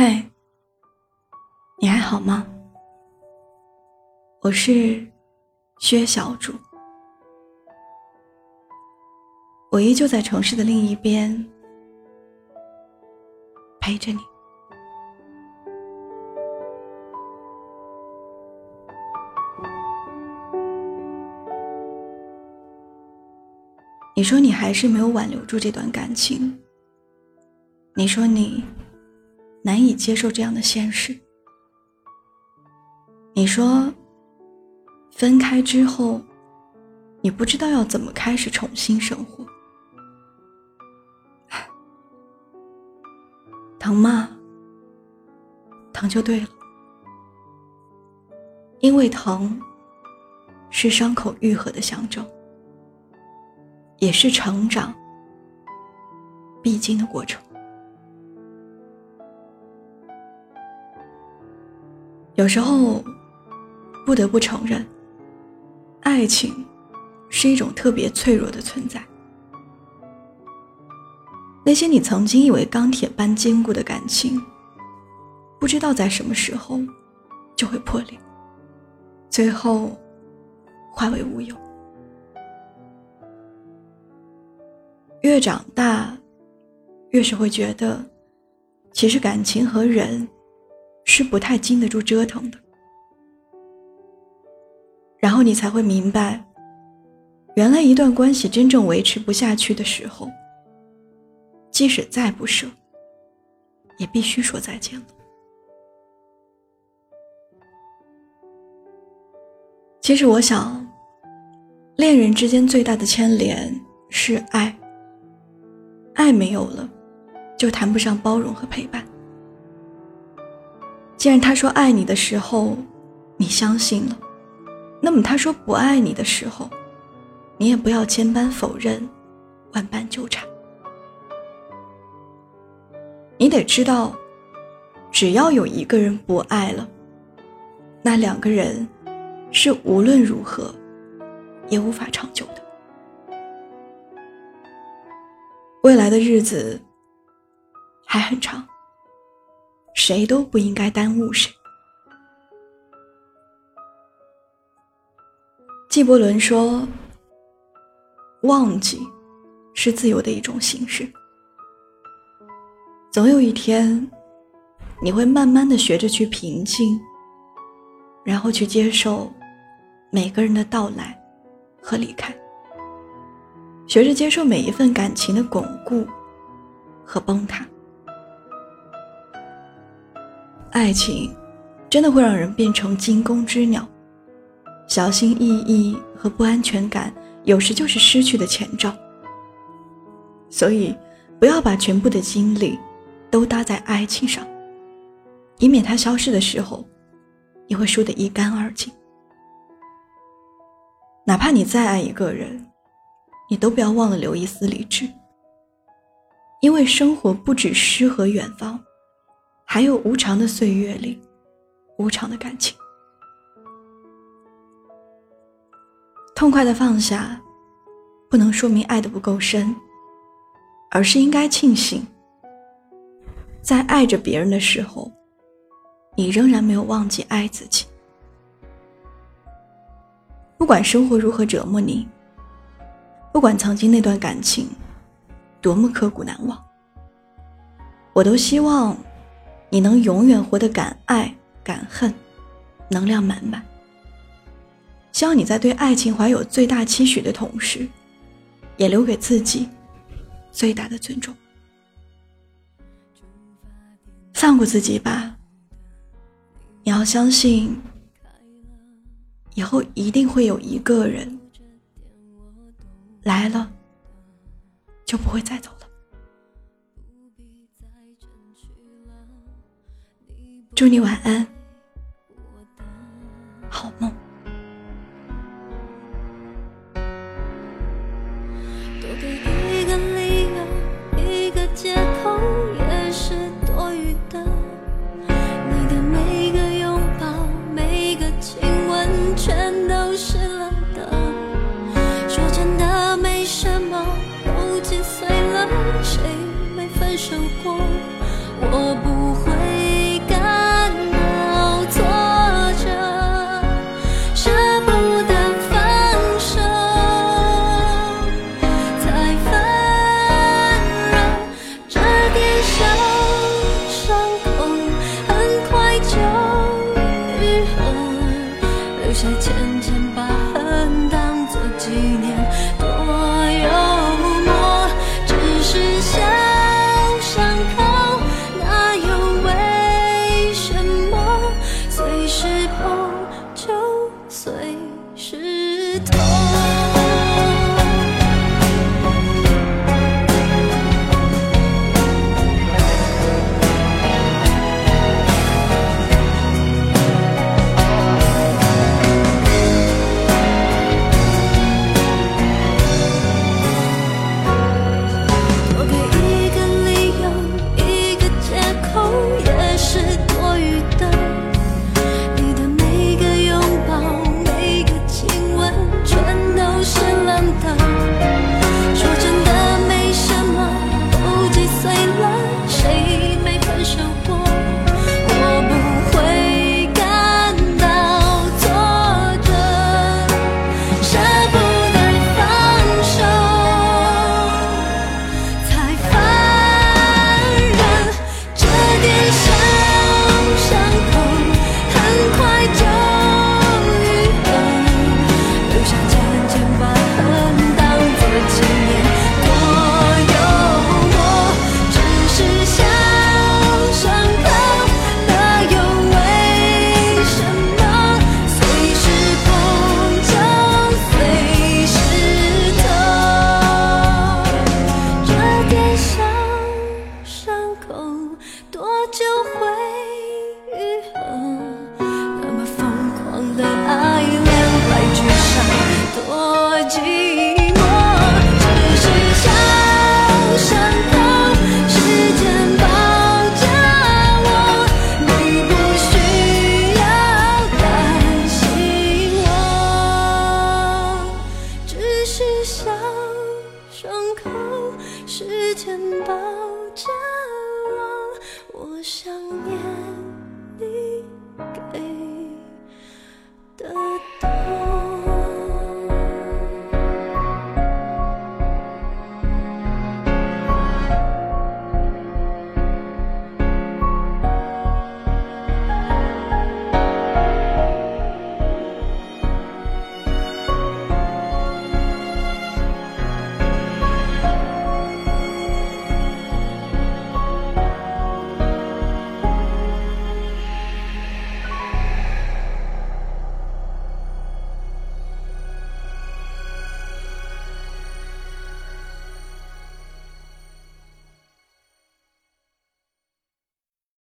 嗨，你还好吗？我是薛小主，我依旧在城市的另一边陪着你。你说你还是没有挽留住这段感情，你说你。难以接受这样的现实。你说，分开之后，你不知道要怎么开始重新生活，疼吗？疼就对了，因为疼是伤口愈合的象征，也是成长必经的过程。有时候，不得不承认，爱情是一种特别脆弱的存在。那些你曾经以为钢铁般坚固的感情，不知道在什么时候就会破裂，最后化为乌有。越长大，越是会觉得，其实感情和人。是不太经得住折腾的，然后你才会明白，原来一段关系真正维持不下去的时候，即使再不舍，也必须说再见了。其实我想，恋人之间最大的牵连是爱，爱没有了，就谈不上包容和陪伴。既然他说爱你的时候，你相信了，那么他说不爱你的时候，你也不要千般否认，万般纠缠。你得知道，只要有一个人不爱了，那两个人是无论如何也无法长久的。未来的日子还很长。谁都不应该耽误谁。纪伯伦说：“忘记是自由的一种形式。总有一天，你会慢慢的学着去平静，然后去接受每个人的到来和离开，学着接受每一份感情的巩固和崩塌。”爱情，真的会让人变成惊弓之鸟，小心翼翼和不安全感，有时就是失去的前兆。所以，不要把全部的精力都搭在爱情上，以免它消失的时候，你会输得一干二净。哪怕你再爱一个人，你都不要忘了留一丝理智，因为生活不止诗和远方。还有无常的岁月里，无常的感情。痛快的放下，不能说明爱的不够深，而是应该庆幸，在爱着别人的时候，你仍然没有忘记爱自己。不管生活如何折磨你，不管曾经那段感情多么刻骨难忘，我都希望。你能永远活得敢爱敢恨，能量满满。希望你在对爱情怀有最大期许的同时，也留给自己最大的尊重。放过自己吧，你要相信，以后一定会有一个人来了，就不会再走。祝你晚安，好梦。多给一个理由，一个借口也是多余的。你的每个拥抱，每个亲吻，全都是冷的。说真的，没什么，都几岁了，谁没分手过？我不我，想